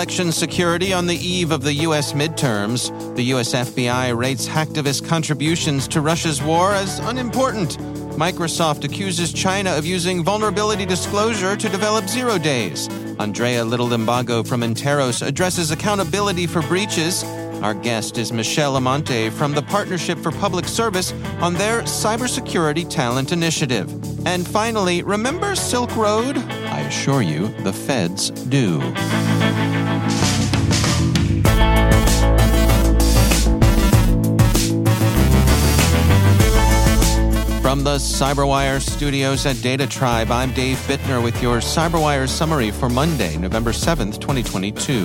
Election security on the eve of the U.S. midterms. The U.S. FBI rates hacktivist contributions to Russia's war as unimportant. Microsoft accuses China of using vulnerability disclosure to develop zero days. Andrea Little Limbago from Interos addresses accountability for breaches. Our guest is Michelle Amante from the Partnership for Public Service on their Cybersecurity Talent Initiative. And finally, remember Silk Road? I assure you, the feds do. From the Cyberwire studios at DataTribe, I'm Dave Bittner with your Cyberwire summary for Monday, November 7th, 2022.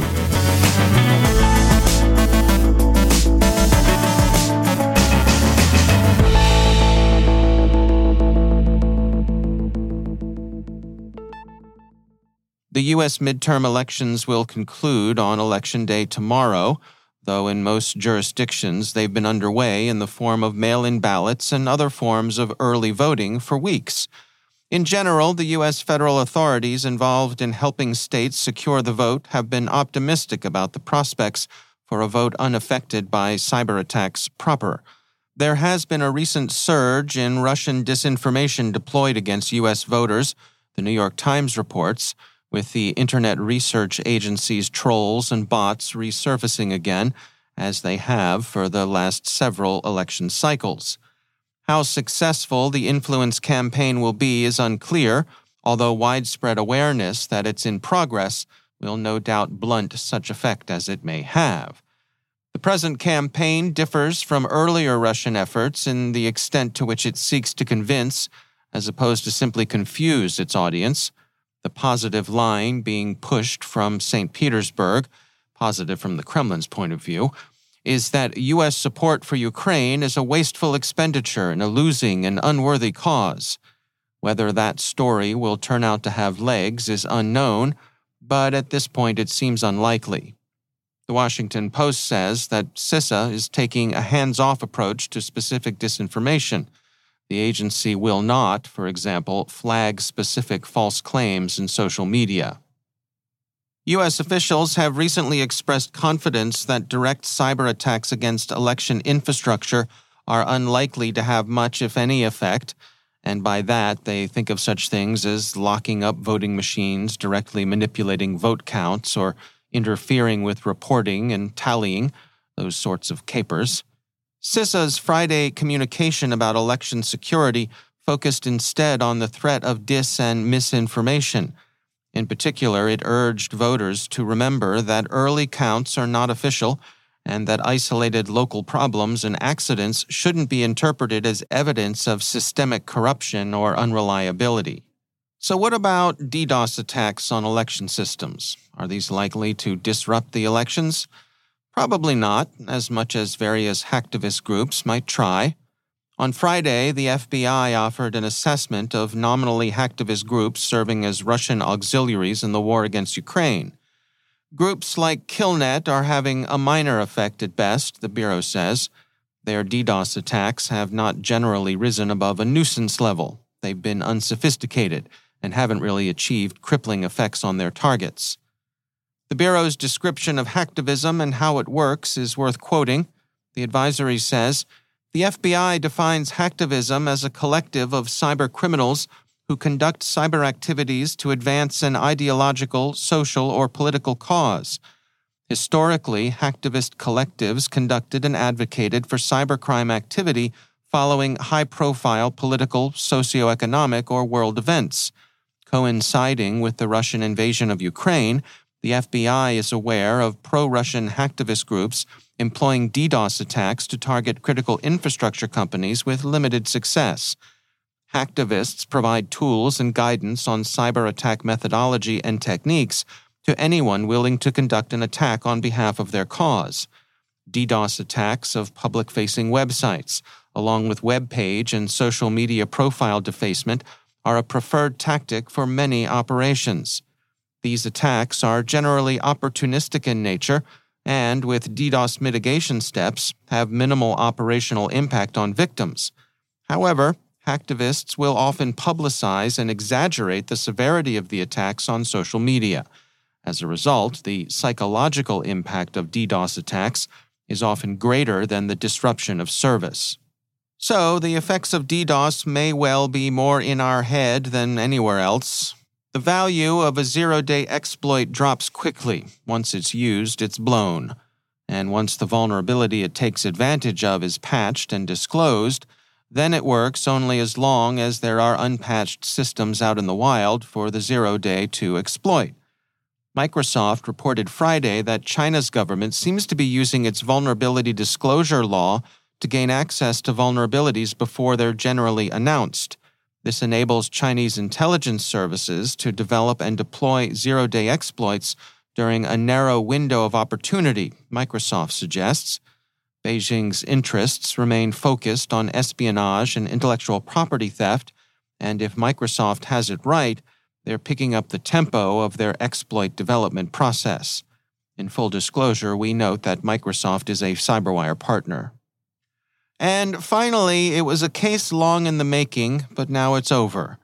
The U.S. midterm elections will conclude on Election Day tomorrow though in most jurisdictions they've been underway in the form of mail in ballots and other forms of early voting for weeks. In general, the U.S. federal authorities involved in helping states secure the vote have been optimistic about the prospects for a vote unaffected by cyber attacks proper. There has been a recent surge in Russian disinformation deployed against U.S. voters, the New York Times reports with the Internet Research Agency's trolls and bots resurfacing again, as they have for the last several election cycles. How successful the influence campaign will be is unclear, although widespread awareness that it's in progress will no doubt blunt such effect as it may have. The present campaign differs from earlier Russian efforts in the extent to which it seeks to convince, as opposed to simply confuse, its audience the positive line being pushed from St. Petersburg, positive from the Kremlin's point of view, is that U.S. support for Ukraine is a wasteful expenditure and a losing and unworthy cause. Whether that story will turn out to have legs is unknown, but at this point it seems unlikely. The Washington Post says that CISA is taking a hands off approach to specific disinformation the agency will not, for example, flag specific false claims in social media. U.S. officials have recently expressed confidence that direct cyber attacks against election infrastructure are unlikely to have much, if any, effect, and by that they think of such things as locking up voting machines, directly manipulating vote counts, or interfering with reporting and tallying, those sorts of capers. CISA's Friday communication about election security focused instead on the threat of dis and misinformation. In particular, it urged voters to remember that early counts are not official and that isolated local problems and accidents shouldn't be interpreted as evidence of systemic corruption or unreliability. So, what about DDoS attacks on election systems? Are these likely to disrupt the elections? Probably not, as much as various hacktivist groups might try. On Friday, the FBI offered an assessment of nominally hacktivist groups serving as Russian auxiliaries in the war against Ukraine. Groups like Killnet are having a minor effect at best, the Bureau says. Their DDoS attacks have not generally risen above a nuisance level. They've been unsophisticated and haven't really achieved crippling effects on their targets. The Bureau's description of hacktivism and how it works is worth quoting. The advisory says The FBI defines hacktivism as a collective of cyber criminals who conduct cyber activities to advance an ideological, social, or political cause. Historically, hacktivist collectives conducted and advocated for cybercrime activity following high profile political, socioeconomic, or world events. Coinciding with the Russian invasion of Ukraine, the FBI is aware of pro Russian hacktivist groups employing DDoS attacks to target critical infrastructure companies with limited success. Hacktivists provide tools and guidance on cyber attack methodology and techniques to anyone willing to conduct an attack on behalf of their cause. DDoS attacks of public facing websites, along with web page and social media profile defacement, are a preferred tactic for many operations. These attacks are generally opportunistic in nature and, with DDoS mitigation steps, have minimal operational impact on victims. However, hacktivists will often publicize and exaggerate the severity of the attacks on social media. As a result, the psychological impact of DDoS attacks is often greater than the disruption of service. So, the effects of DDoS may well be more in our head than anywhere else. The value of a zero day exploit drops quickly. Once it's used, it's blown. And once the vulnerability it takes advantage of is patched and disclosed, then it works only as long as there are unpatched systems out in the wild for the zero day to exploit. Microsoft reported Friday that China's government seems to be using its vulnerability disclosure law to gain access to vulnerabilities before they're generally announced. This enables Chinese intelligence services to develop and deploy zero day exploits during a narrow window of opportunity, Microsoft suggests. Beijing's interests remain focused on espionage and intellectual property theft, and if Microsoft has it right, they're picking up the tempo of their exploit development process. In full disclosure, we note that Microsoft is a CyberWire partner. And finally, it was a case long in the making, but now it's over.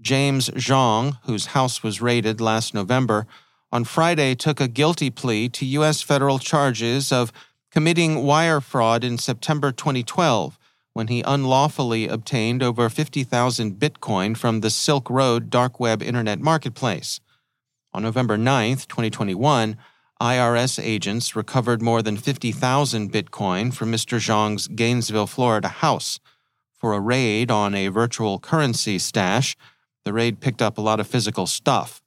James Zhong, whose house was raided last November, on Friday took a guilty plea to U.S. federal charges of committing wire fraud in September 2012 when he unlawfully obtained over 50,000 Bitcoin from the Silk Road dark web internet marketplace. On November 9, 2021, IRS agents recovered more than 50,000 Bitcoin from Mr. Zhong's Gainesville, Florida house. For a raid on a virtual currency stash, the raid picked up a lot of physical stuff.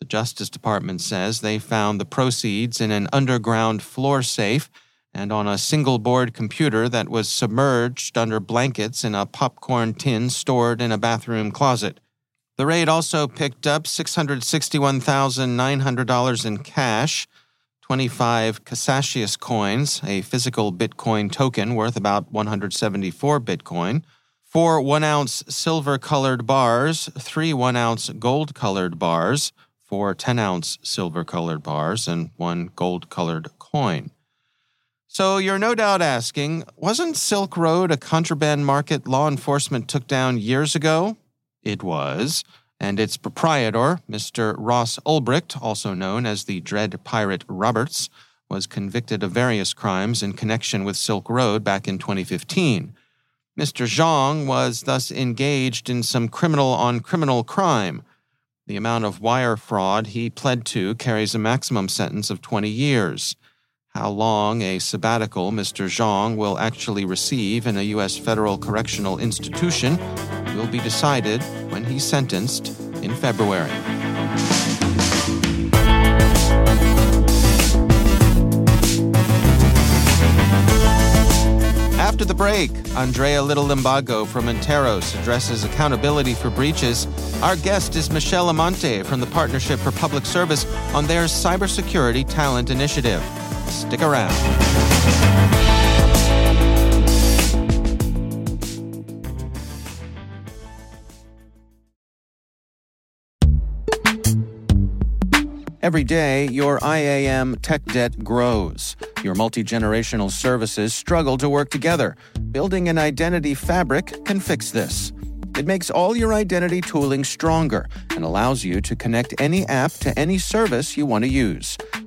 The Justice Department says they found the proceeds in an underground floor safe and on a single board computer that was submerged under blankets in a popcorn tin stored in a bathroom closet. The raid also picked up $661,900 in cash, 25 Casascius coins, a physical Bitcoin token worth about 174 Bitcoin, four one ounce silver colored bars, three one ounce gold colored bars, four 10 ounce silver colored bars, and one gold colored coin. So you're no doubt asking, wasn't Silk Road a contraband market law enforcement took down years ago? It was, and its proprietor, Mr. Ross Ulbricht, also known as the Dread Pirate Roberts, was convicted of various crimes in connection with Silk Road back in 2015. Mr. Zhong was thus engaged in some criminal on criminal crime. The amount of wire fraud he pled to carries a maximum sentence of 20 years. How long a sabbatical Mr. Zhong will actually receive in a U.S. federal correctional institution will be decided when he's sentenced in February. After the break, Andrea Little Limbago from Interos addresses accountability for breaches. Our guest is Michelle Amante from the Partnership for Public Service on their Cybersecurity Talent Initiative. Stick around. Every day, your IAM tech debt grows. Your multi generational services struggle to work together. Building an identity fabric can fix this. It makes all your identity tooling stronger and allows you to connect any app to any service you want to use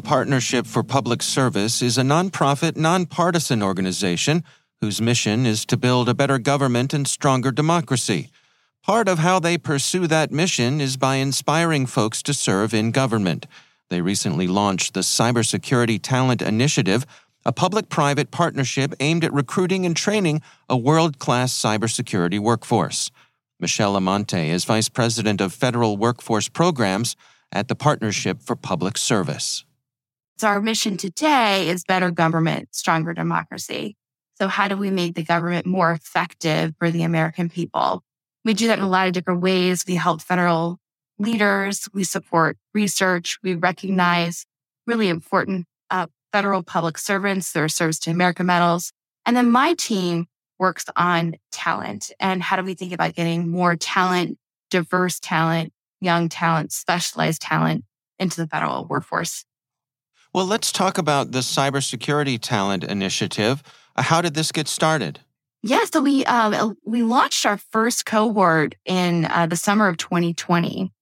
The Partnership for Public Service is a nonprofit, nonpartisan organization whose mission is to build a better government and stronger democracy. Part of how they pursue that mission is by inspiring folks to serve in government. They recently launched the Cybersecurity Talent Initiative, a public private partnership aimed at recruiting and training a world class cybersecurity workforce. Michelle Amante is Vice President of Federal Workforce Programs at the Partnership for Public Service. So our mission today is better government, stronger democracy. So how do we make the government more effective for the American people? We do that in a lot of different ways. We help federal leaders. We support research. We recognize really important uh, federal public servants through service to America medals. And then my team works on talent and how do we think about getting more talent, diverse talent, young talent, specialized talent into the federal workforce. Well, let's talk about the Cybersecurity Talent Initiative. Uh, how did this get started? Yeah, so we uh, we launched our first cohort in uh, the summer of 2020,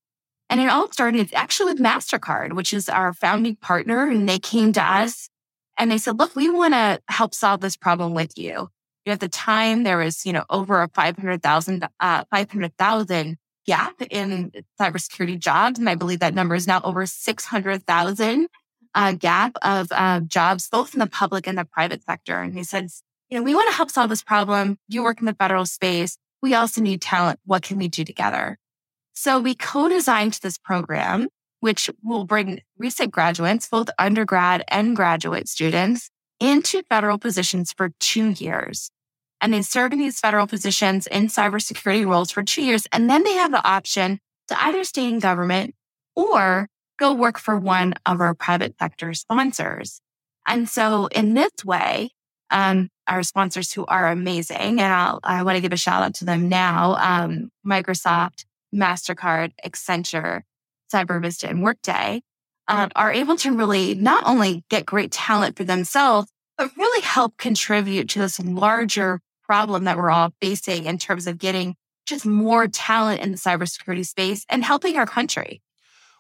and it all started actually with Mastercard, which is our founding partner, and they came to us and they said, "Look, we want to help solve this problem with you." You at the time, there was you know over a 500,000 uh, 500,000 gap in cybersecurity jobs, and I believe that number is now over 600,000 uh, gap of uh, jobs, both in the public and the private sector. And he said, you know, we want to help solve this problem. You work in the federal space. We also need talent. What can we do together? So we co-designed this program, which will bring recent graduates, both undergrad and graduate students into federal positions for two years. And they serve in these federal positions in cybersecurity roles for two years. And then they have the option to either stay in government or go work for one of our private sector sponsors. And so in this way, um, our sponsors who are amazing, and I'll, I want to give a shout out to them now, um, Microsoft, MasterCard, Accenture, CyberVista, and Workday, uh, are able to really not only get great talent for themselves, but really help contribute to this larger problem that we're all facing in terms of getting just more talent in the cybersecurity space and helping our country.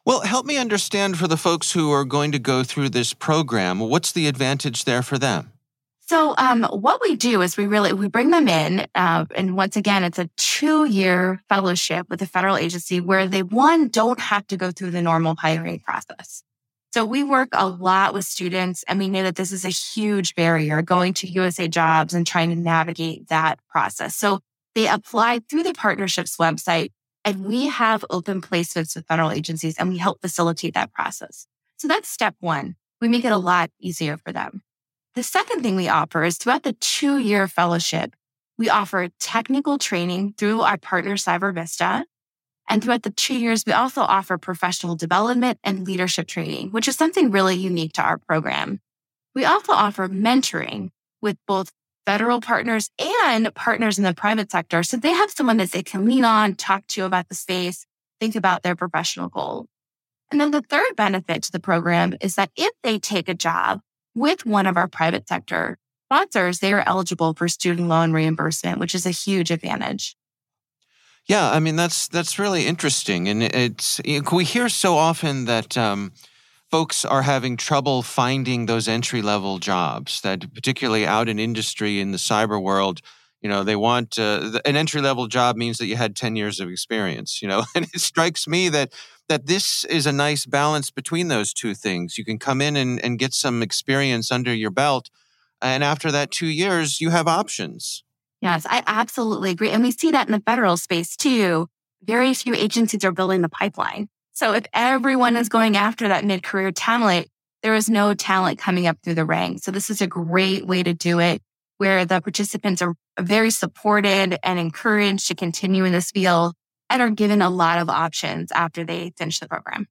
Well, help me understand for the folks who are going to go through this program, what's the advantage there for them? So, um, what we do is we really we bring them in, uh, and once again, it's a two-year fellowship with a federal agency where they one don't have to go through the normal hiring process. So we work a lot with students, and we know that this is a huge barrier going to USA Jobs and trying to navigate that process. So they apply through the partnerships website and we mm-hmm. have open placements with federal agencies and we help facilitate that process. So that's step one. We make it a mm-hmm. lot easier for them. The second thing we offer is throughout the two year fellowship, we offer technical training through our partner CyberVista. And throughout the two years, we also offer professional development and leadership training, which is something really unique to our program. We also offer mentoring with both federal partners and partners in the private sector. So they have someone that they can lean on, talk to about the space, think about their professional goal. And then the third benefit to the program is that if they take a job with one of our private sector sponsors, they are eligible for student loan reimbursement, which is a huge advantage. Yeah, I mean that's that's really interesting, and it's we hear so often that um, folks are having trouble finding those entry level jobs. That particularly out in industry in the cyber world, you know, they want uh, an entry level job means that you had ten years of experience. You know, and it strikes me that that this is a nice balance between those two things. You can come in and, and get some experience under your belt, and after that two years, you have options. Yes, I absolutely agree. And we see that in the federal space too. Very few agencies are building the pipeline. So if everyone is going after that mid career talent, there is no talent coming up through the ranks. So this is a great way to do it where the participants are very supported and encouraged to continue in this field and are given a lot of options after they finish the program.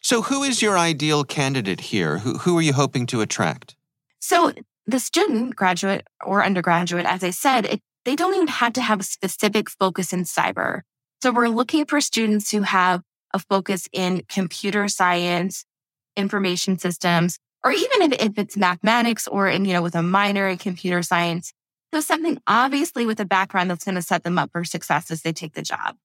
So who is your ideal candidate here? Who, who are you hoping to attract? So the student, graduate or undergraduate, as I said, it, they don't even have to have a specific focus in cyber. So we're looking for students who have a focus in computer science, information systems, or even if, if it's mathematics or in, you know, with a minor in computer science. So something obviously with a background that's going to set them up for success as they take the job.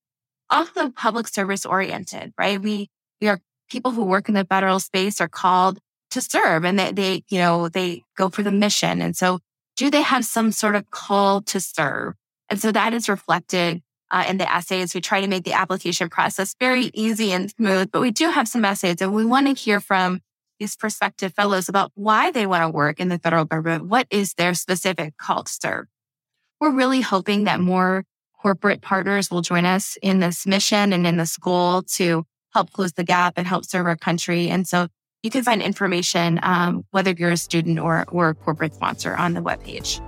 Also public service oriented, right? We, we are people who work in the federal space are called to serve and they, they, you know, they go for the mission. And so do they have some sort of call to serve? And so that is reflected uh, in the essays. We try to make the application process very easy and smooth, but we do have some essays and we want to hear from these prospective fellows about why they want to work in the federal government. What is their specific call to serve? We're really hoping that more corporate partners will join us in this mission and in this goal to help close the gap and help serve our country. And so you can find information, um, whether you're a student or, or a corporate sponsor, on the webpage.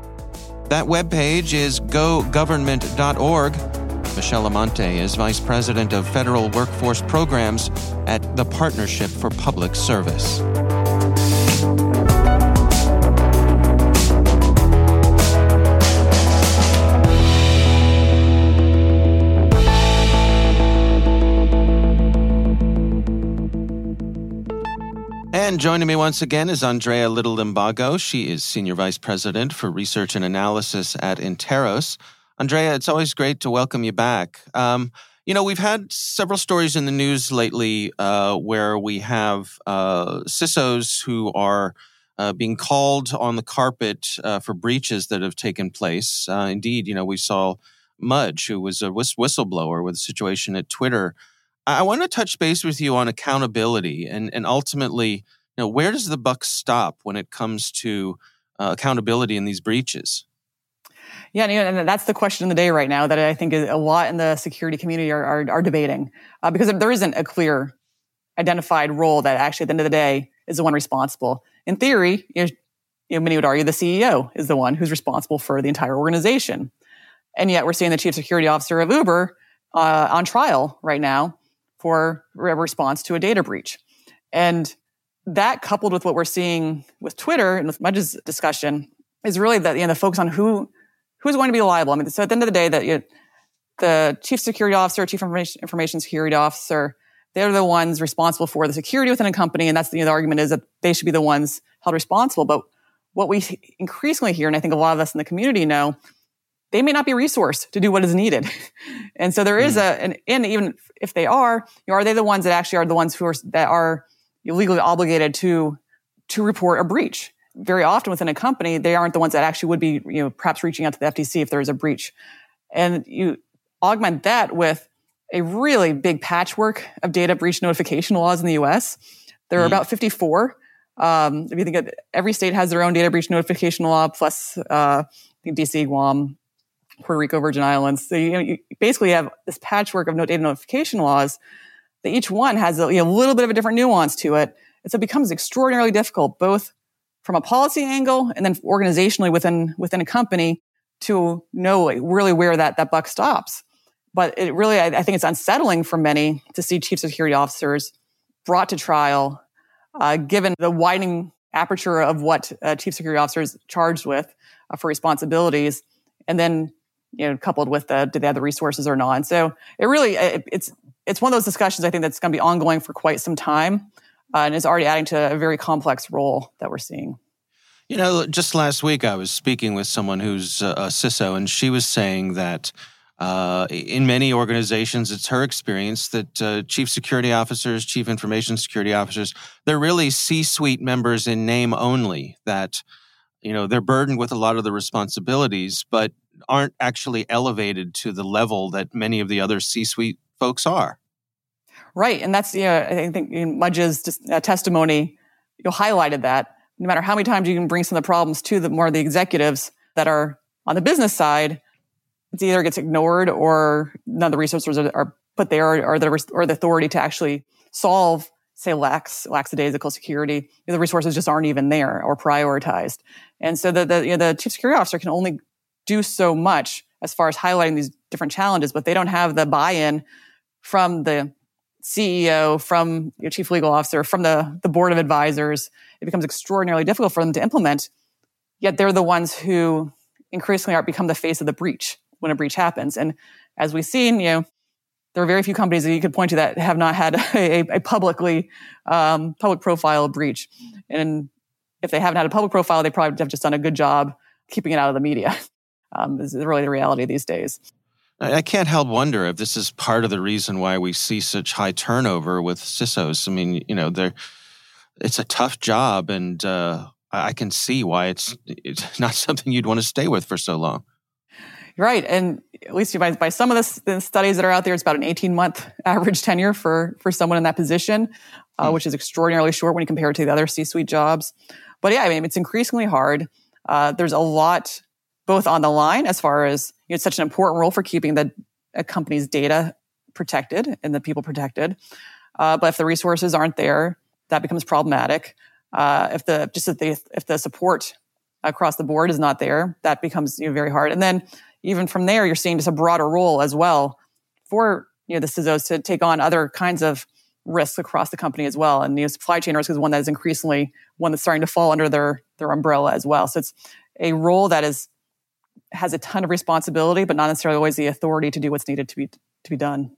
That webpage is gogovernment.org. Michelle Amante is Vice President of Federal Workforce Programs at the Partnership for Public Service. And joining me once again is Andrea Little Limbago. She is Senior Vice President for Research and Analysis at Interos. Andrea, it's always great to welcome you back. Um, you know, we've had several stories in the news lately uh, where we have uh, CISOs who are uh, being called on the carpet uh, for breaches that have taken place. Uh, indeed, you know, we saw Mudge, who was a whistleblower with a situation at Twitter. I want to touch base with you on accountability and, and ultimately you know, where does the buck stop when it comes to uh, accountability in these breaches? Yeah, and that's the question of the day right now that I think a lot in the security community are, are, are debating uh, because there isn't a clear identified role that actually at the end of the day is the one responsible. In theory, you know, many would argue the CEO is the one who's responsible for the entire organization. And yet we're seeing the chief security officer of Uber uh, on trial right now for a response to a data breach. And that coupled with what we're seeing with Twitter and with Mudge's discussion is really that you know the focus on who who's going to be liable. I mean, so at the end of the day, that you the chief security officer, chief information, information security officer, they're the ones responsible for the security within a company, and that's the, you know, the argument is that they should be the ones held responsible. But what we increasingly hear, and I think a lot of us in the community know, they may not be resourced to do what is needed. and so there is mm. a, an, and even if they are, you know, are they the ones that actually are the ones who are, that are legally obligated to to report a breach. Very often within a company, they aren't the ones that actually would be, you know, perhaps reaching out to the FTC if there is a breach. And you augment that with a really big patchwork of data breach notification laws in the US. There are mm. about 54. Um, if you think of, every state has their own data breach notification law, plus uh, DC, Guam, Puerto Rico, Virgin Islands. So you, you basically have this patchwork of no data notification laws that each one has a you know, little bit of a different nuance to it. And so it becomes extraordinarily difficult, both from a policy angle and then organizationally within, within a company to know really where that, that buck stops. But it really, I, I think it's unsettling for many to see chief security officers brought to trial, uh, given the widening aperture of what a chief security officer is charged with uh, for responsibilities. And then you know, coupled with the do they have the resources or not? And so it really it, it's it's one of those discussions I think that's going to be ongoing for quite some time, uh, and is already adding to a very complex role that we're seeing. You know, just last week I was speaking with someone who's a CISO, and she was saying that uh, in many organizations, it's her experience that uh, chief security officers, chief information security officers, they're really C-suite members in name only. That you know they're burdened with a lot of the responsibilities, but aren't actually elevated to the level that many of the other C-suite folks are. Right, and that's you know, I think in Mudge's uh, testimony, you know, highlighted that. No matter how many times you can bring some of the problems to the more of the executives that are on the business side, it either gets ignored or none of the resources are, are put there or, the, or the authority to actually solve, say, lax, lackadaisical security. The resources just aren't even there or prioritized. And so the, the, you know, the chief security officer can only do so much as far as highlighting these different challenges, but they don't have the buy-in from the CEO, from your chief legal officer, from the, the board of advisors. It becomes extraordinarily difficult for them to implement. Yet they're the ones who increasingly are become the face of the breach when a breach happens. And as we've seen, you know, there are very few companies that you could point to that have not had a, a publicly um, public profile breach. And if they haven't had a public profile, they probably have just done a good job keeping it out of the media. Um, this is really the reality these days. I can't help wonder if this is part of the reason why we see such high turnover with CISOs. I mean, you know, they're it's a tough job, and uh, I can see why it's it's not something you'd want to stay with for so long. Right. And at least by, by some of the, the, studies that are out there, it's about an 18 month average tenure for, for someone in that position, uh, mm. which is extraordinarily short when you compare it to the other C suite jobs. But yeah, I mean, it's increasingly hard. Uh, there's a lot both on the line as far as you know, it's such an important role for keeping the a company's data protected and the people protected. Uh, but if the resources aren't there, that becomes problematic. Uh, if the just if the if the support across the board is not there, that becomes you know, very hard. And then even from there, you're seeing just a broader role as well for you know the CISOs to take on other kinds of risks across the company as well. And you know, supply chain risk is one that is increasingly one that's starting to fall under their their umbrella as well. So it's a role that is has a ton of responsibility, but not necessarily always the authority to do what's needed to be to be done.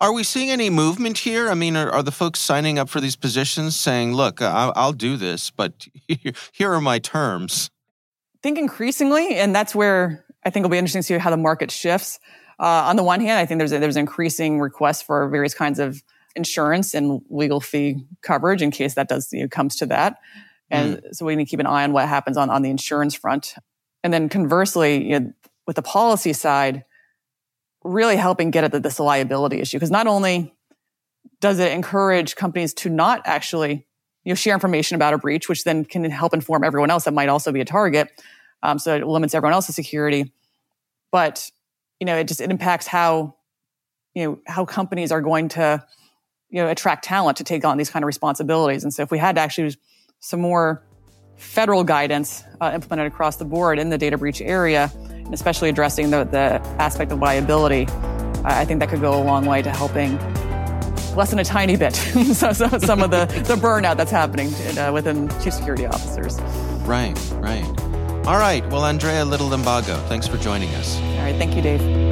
Are we seeing any movement here? I mean, are, are the folks signing up for these positions saying, "Look, I'll, I'll do this, but here are my terms"? I think increasingly, and that's where I think it'll be interesting to see how the market shifts. Uh, on the one hand, I think there's a, there's increasing requests for various kinds of insurance and legal fee coverage in case that does you know, comes to that. And mm. so we need to keep an eye on what happens on, on the insurance front. And then conversely, you know, with the policy side, really helping get at the, this liability issue. Because not only does it encourage companies to not actually you know, share information about a breach, which then can help inform everyone else that might also be a target, um, so it limits everyone else's security. But you know, it just it impacts how you know how companies are going to you know attract talent to take on these kind of responsibilities. And so, if we had to actually some more federal guidance uh, implemented across the board in the data breach area, and especially addressing the, the aspect of liability, I think that could go a long way to helping lessen a tiny bit so, so, some of the, the burnout that's happening uh, within chief security officers. Right, right. All right. Well, Andrea Little Limbago, thanks for joining us. All right. Thank you, Dave.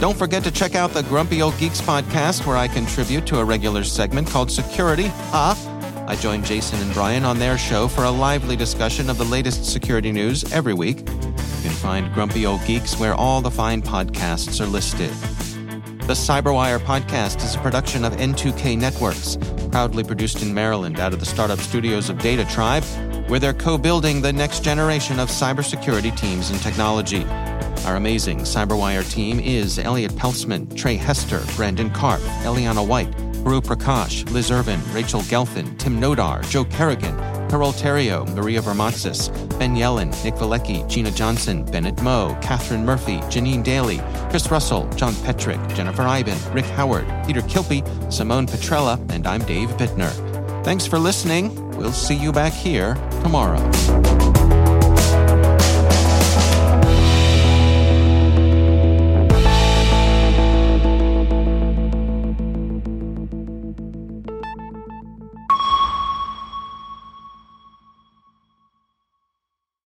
Don't forget to check out the Grumpy Old Geeks podcast, where I contribute to a regular segment called Security. Huh? I join Jason and Brian on their show for a lively discussion of the latest security news every week. You can Find Grumpy Old Geeks where all the fine podcasts are listed. The Cyberwire podcast is a production of N2K Networks, proudly produced in Maryland out of the startup studios of DataTribe, where they're co building the next generation of cybersecurity teams and technology. Our amazing Cyberwire team is Elliott Peltzman, Tre Hester, Brandon Karpf, Eliana White, Puru Prakash, Liz Irvin, Rachel Gelfand, Tim Nodar, Joe Carrigan, Carole Theriault, Maria Varmazis, Ben Yelin, Nick Veliky, Gina Johnson, Bennett Moe, Catherine Murphy, Janene Daly, Chris Russell, John Petrik, Jennifer Eiben, Rick Howard, Peter Kilpe, Simone Petrella, and I'm Dave Bittner. Thanks for listening. We'll see you back here tomorrow.